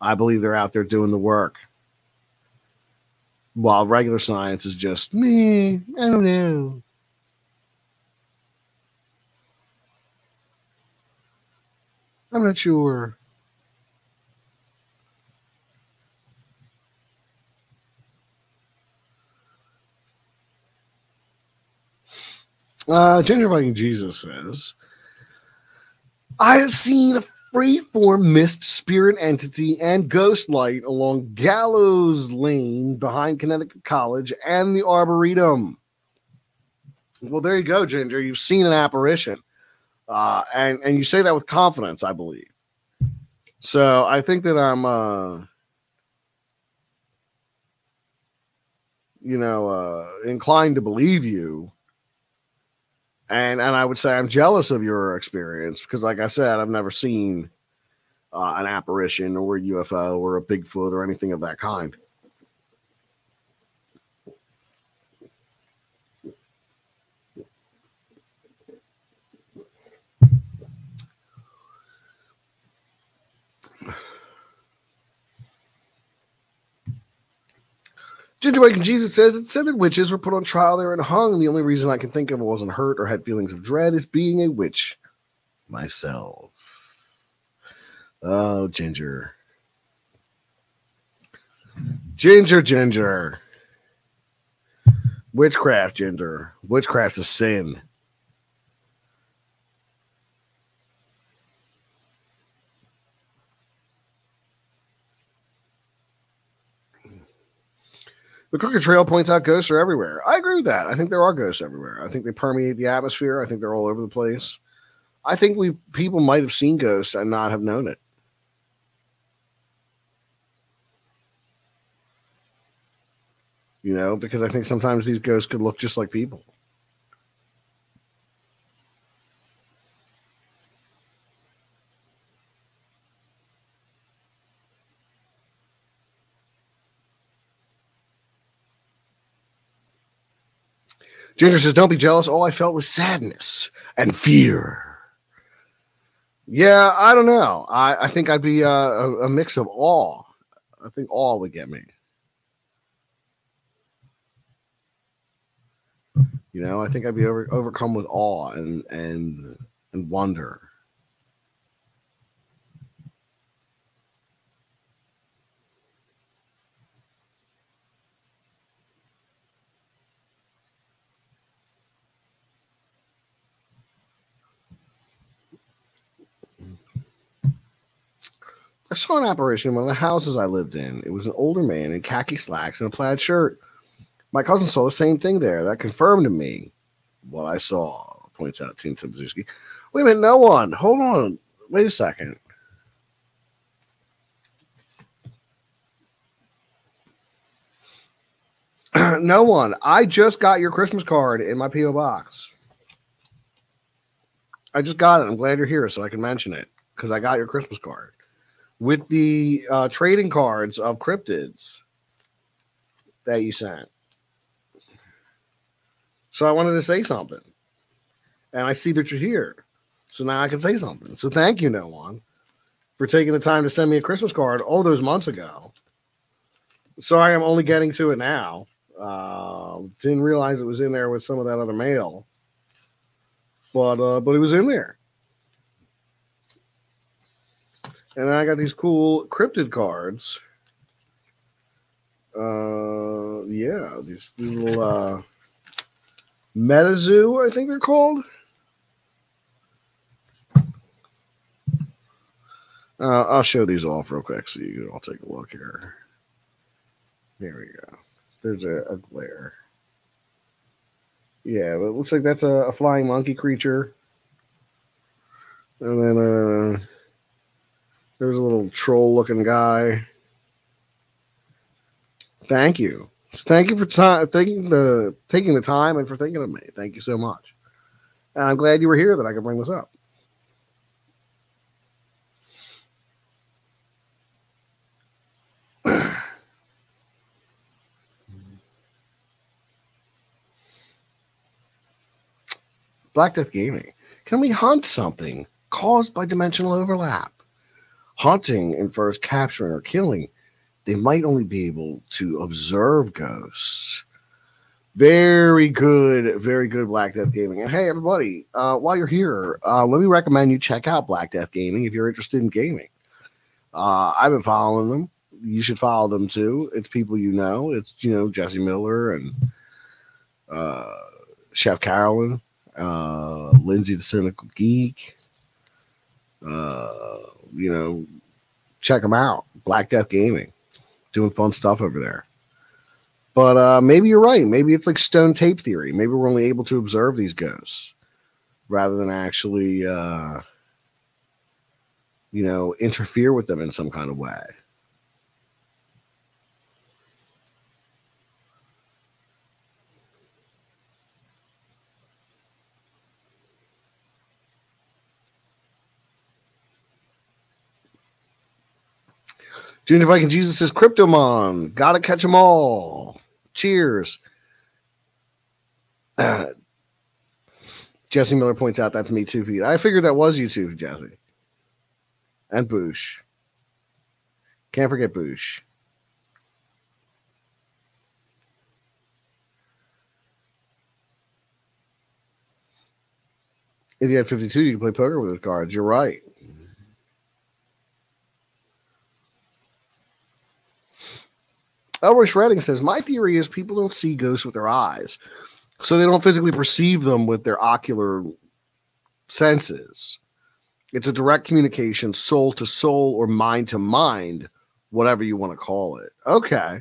I believe they're out there doing the work while regular science is just me. I don't know. I'm not sure. Uh, Jesus says, I have seen a free-form mist spirit entity and ghost light along Gallows Lane behind Connecticut College and the Arboretum. Well, there you go, Ginger. You've seen an apparition, uh, and and you say that with confidence, I believe. So I think that I'm, uh, you know, uh, inclined to believe you and and I would say I'm jealous of your experience because, like I said, I've never seen uh, an apparition or a UFO or a Bigfoot or anything of that kind. Ginger Viking Jesus says it said that witches were put on trial there and hung. And the only reason I can think of wasn't hurt or had feelings of dread is being a witch myself. Oh, Ginger. Ginger, Ginger. Witchcraft, Ginger. Witchcraft's a sin. The Crooked Trail points out ghosts are everywhere. I agree with that. I think there are ghosts everywhere. I think they permeate the atmosphere. I think they're all over the place. I think we people might have seen ghosts and not have known it. You know, because I think sometimes these ghosts could look just like people. Ginger says, "Don't be jealous. All I felt was sadness and fear." Yeah, I don't know. I, I think I'd be uh, a, a mix of awe. I think awe would get me. You know, I think I'd be over, overcome with awe and and and wonder. Saw an apparition in one of the houses I lived in. It was an older man in khaki slacks and a plaid shirt. My cousin saw the same thing there. That confirmed to me what I saw, points out Team Timbuski. Wait a minute, no one. Hold on. Wait a second. no one. I just got your Christmas card in my P.O. box. I just got it. I'm glad you're here so I can mention it because I got your Christmas card with the uh, trading cards of cryptids that you sent. So I wanted to say something. And I see that you're here. So now I can say something. So thank you, no one, for taking the time to send me a Christmas card all those months ago. Sorry, I'm only getting to it now. Uh, didn't realize it was in there with some of that other mail, but uh, but it was in there. And I got these cool cryptid cards. Uh, yeah, these little uh, MetaZoo, I think they're called. Uh, I'll show these off real quick so you can all take a look here. There we go. There's a, a glare. Yeah, it looks like that's a, a flying monkey creature. And then uh, there's a little troll looking guy. Thank you. Thank you for taking the taking the time and for thinking of me. Thank you so much. And I'm glad you were here that I could bring this up. Black Death Gaming. Can we hunt something caused by dimensional overlap? Hunting infers capturing or killing. They might only be able to observe ghosts. Very good, very good Black Death Gaming. And hey, everybody, uh, while you're here, uh, let me recommend you check out Black Death Gaming if you're interested in gaming. Uh, I've been following them. You should follow them too. It's people you know. It's you know Jesse Miller and uh, Chef Carolyn, uh, Lindsay the Cynical Geek. Uh, you know, check them out. Black Death Gaming, doing fun stuff over there. But uh, maybe you're right. Maybe it's like stone tape theory. Maybe we're only able to observe these ghosts rather than actually, uh, you know, interfere with them in some kind of way. Ginger Viking Jesus says, Cryptomon, gotta catch them all. Cheers. Uh, Jesse Miller points out that's me too, Pete. I figured that was you too, Jesse. And Boosh. Can't forget Boosh. If you had 52, you could play poker with those cards. You're right. Elroy Shredding says, My theory is people don't see ghosts with their eyes, so they don't physically perceive them with their ocular senses. It's a direct communication, soul to soul or mind to mind, whatever you want to call it. Okay.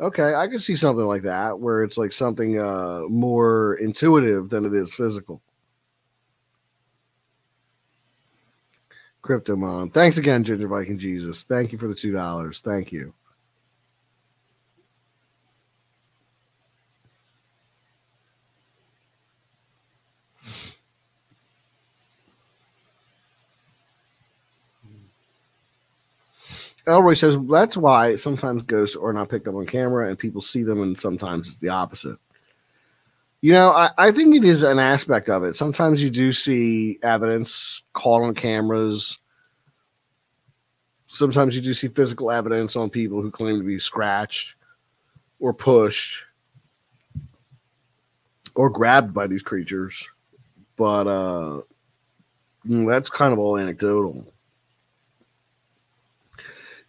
Okay, I can see something like that where it's like something uh, more intuitive than it is physical. Cryptomon. Thanks again, Ginger Viking Jesus. Thank you for the $2. Thank you. Elroy says that's why sometimes ghosts are not picked up on camera and people see them, and sometimes it's the opposite. You know, I, I think it is an aspect of it. Sometimes you do see evidence caught on cameras. Sometimes you do see physical evidence on people who claim to be scratched or pushed or grabbed by these creatures. But uh mm, that's kind of all anecdotal.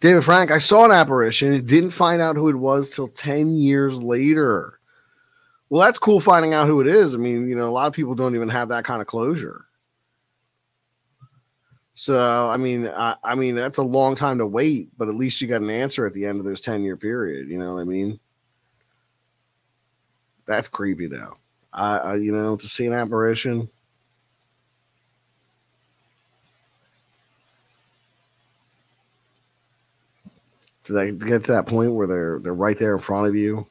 David Frank, I saw an apparition. Didn't find out who it was till 10 years later. Well, that's cool finding out who it is. I mean, you know, a lot of people don't even have that kind of closure. So, I mean, I, I mean, that's a long time to wait, but at least you got an answer at the end of this 10 year period. You know what I mean? That's creepy, though. I, I you know, to see an apparition. To that, get to that point where they're they're right there in front of you,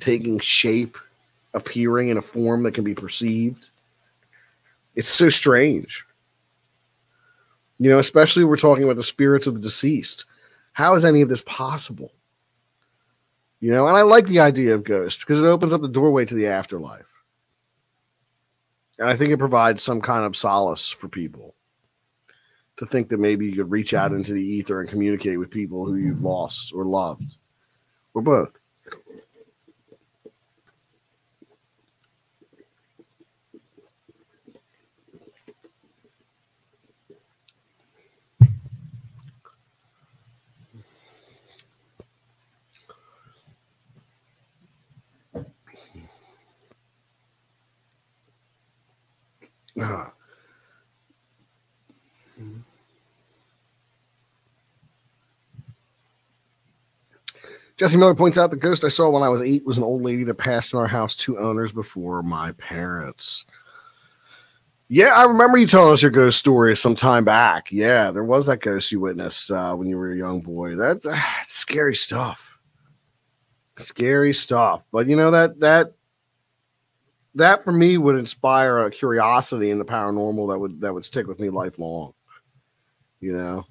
taking shape, appearing in a form that can be perceived. It's so strange. You know, especially we're talking about the spirits of the deceased. How is any of this possible? You know, and I like the idea of ghosts because it opens up the doorway to the afterlife. And I think it provides some kind of solace for people to think that maybe you could reach out into the ether and communicate with people who you've lost or loved or both. Ah. Jesse Miller points out the ghost I saw when I was eight was an old lady that passed in our house two owners before my parents. Yeah, I remember you telling us your ghost story some time back. Yeah, there was that ghost you witnessed uh, when you were a young boy. That's uh, scary stuff. Scary stuff. But you know that that that for me would inspire a curiosity in the paranormal that would that would stick with me lifelong. You know.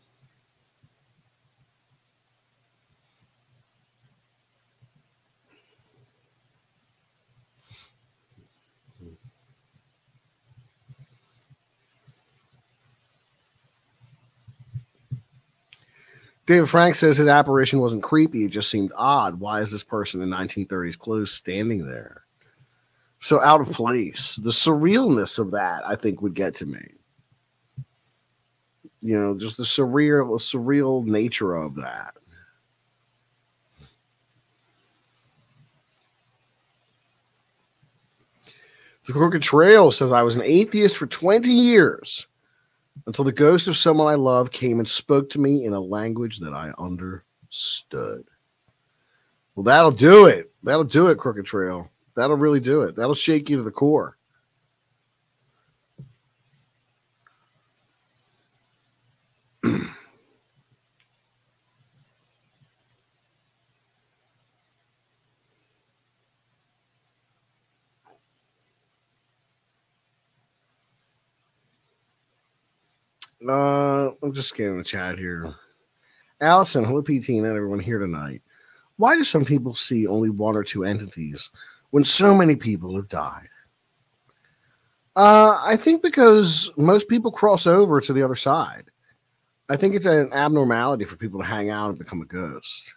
David Frank says his apparition wasn't creepy, it just seemed odd. Why is this person in 1930s clothes standing there? So out of place. The surrealness of that, I think, would get to me. You know, just the surreal, surreal nature of that. The Crooked Trail says I was an atheist for 20 years until the ghost of someone I love came and spoke to me in a language that I understood. Well, that'll do it. That'll do it, Crooked Trail. That'll really do it. That'll shake you to the core. Uh, I'm just scanning the chat here. Allison, hello, PT, and everyone here tonight. Why do some people see only one or two entities when so many people have died? Uh, I think because most people cross over to the other side. I think it's an abnormality for people to hang out and become a ghost.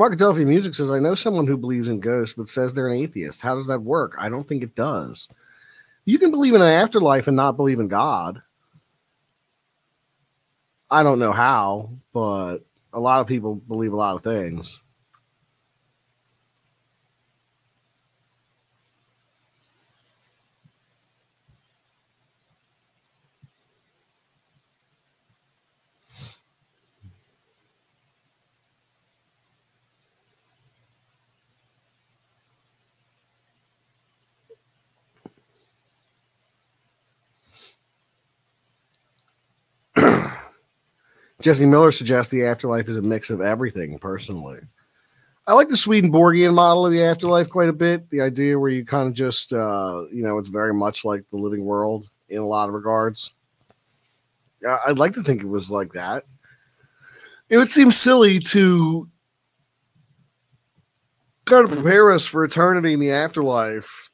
Mark Adelphi Music says, I know someone who believes in ghosts, but says they're an atheist. How does that work? I don't think it does. You can believe in an afterlife and not believe in God. I don't know how, but a lot of people believe a lot of things. Jesse Miller suggests the afterlife is a mix of everything, personally. I like the Swedenborgian model of the afterlife quite a bit. The idea where you kind of just, uh, you know, it's very much like the living world in a lot of regards. I'd like to think it was like that. It would seem silly to kind of prepare us for eternity in the afterlife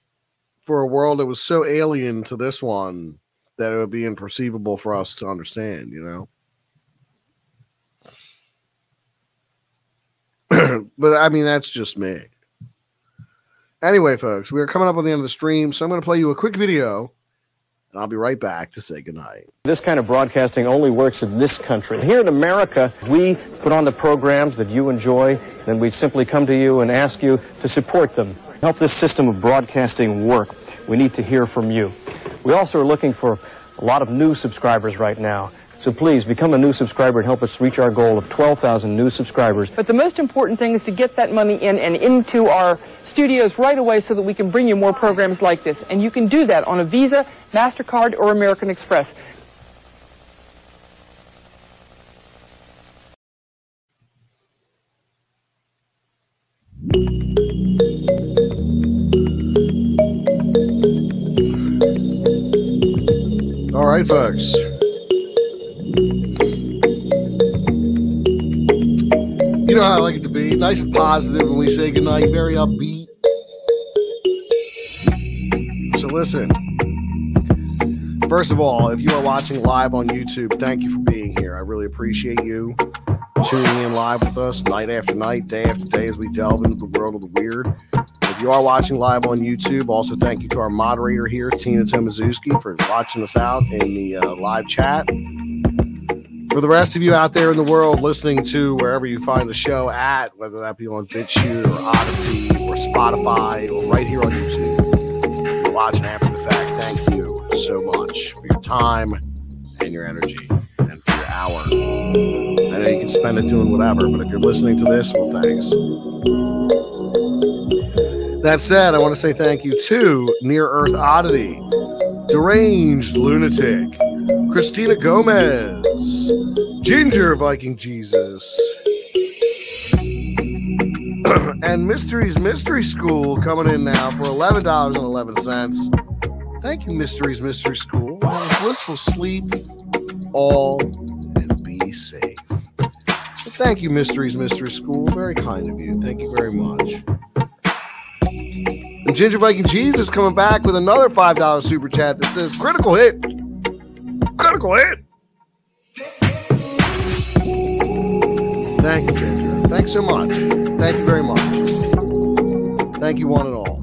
for a world that was so alien to this one that it would be imperceivable for us to understand, you know? but I mean, that's just me. Anyway, folks, we are coming up on the end of the stream, so I'm going to play you a quick video, and I'll be right back to say goodnight. This kind of broadcasting only works in this country. Here in America, we put on the programs that you enjoy, then we simply come to you and ask you to support them. Help this system of broadcasting work. We need to hear from you. We also are looking for a lot of new subscribers right now. So please become a new subscriber and help us reach our goal of 12,000 new subscribers. But the most important thing is to get that money in and into our studios right away so that we can bring you more programs like this. And you can do that on a Visa, MasterCard, or American Express. All right, folks. Know how I like it to be nice and positive when we say goodnight, very upbeat. So, listen. First of all, if you are watching live on YouTube, thank you for being here. I really appreciate you tuning in live with us night after night, day after day as we delve into the world of the weird. If you are watching live on YouTube, also thank you to our moderator here, Tina Tomazuski, for watching us out in the uh, live chat. For the rest of you out there in the world listening to wherever you find the show at, whether that be on BitChute or Odysee or Spotify or right here on YouTube, you're watching after the fact, thank you so much for your time and your energy and for your hour. I know you can spend it doing whatever, but if you're listening to this, well, thanks. That said, I want to say thank you to Near Earth Oddity, Deranged Lunatic, Christina Gomez, Ginger Viking Jesus, and Mysteries Mystery School coming in now for $11.11. Thank you, Mysteries Mystery School. Blissful sleep, all, and be safe. Thank you, Mysteries Mystery School. Very kind of you. Thank you very much. And Ginger Viking Jesus coming back with another $5 super chat that says critical hit. Critical. Eh? Thank you, Ginger. Thanks so much. Thank you very much. Thank you, one and all.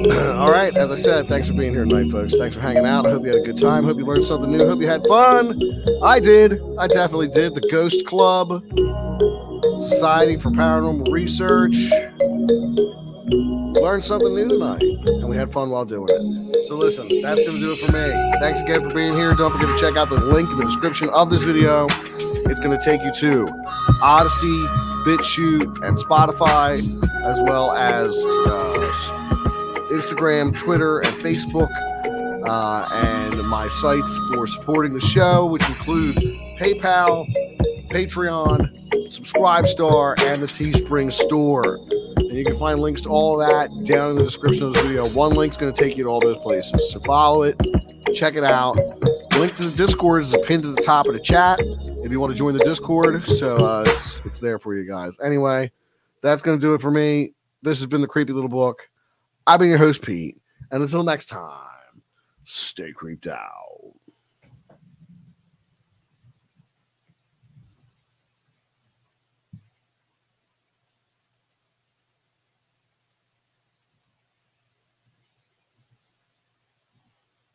all right, as I said, thanks for being here tonight, folks. Thanks for hanging out. I hope you had a good time. Hope you learned something new. Hope you had fun. I did. I definitely did. The Ghost Club, Society for Paranormal Research. Learned something new tonight, and we had fun while doing it. So, listen, that's to do it for me. Thanks again for being here. Don't forget to check out the link in the description of this video. It's to take you to Odysee, BitChute, and Spotify, as well as uh, Instagram, Twitter, and Facebook, uh, and my sites for supporting the show, which include PayPal, Patreon, Subscribestar, and the Teespring store. And you can find links to all of that down in the description of this video. One link's going to take you to all those places. So follow it, check it out. Link to the Discord is pinned to the top of the chat if you want to join the Discord. So uh, it's, it's there for you guys. Anyway, that's going to do it for me. This has been the Creepy Little Book. I've been your host, Pete. And until next time, stay creeped out.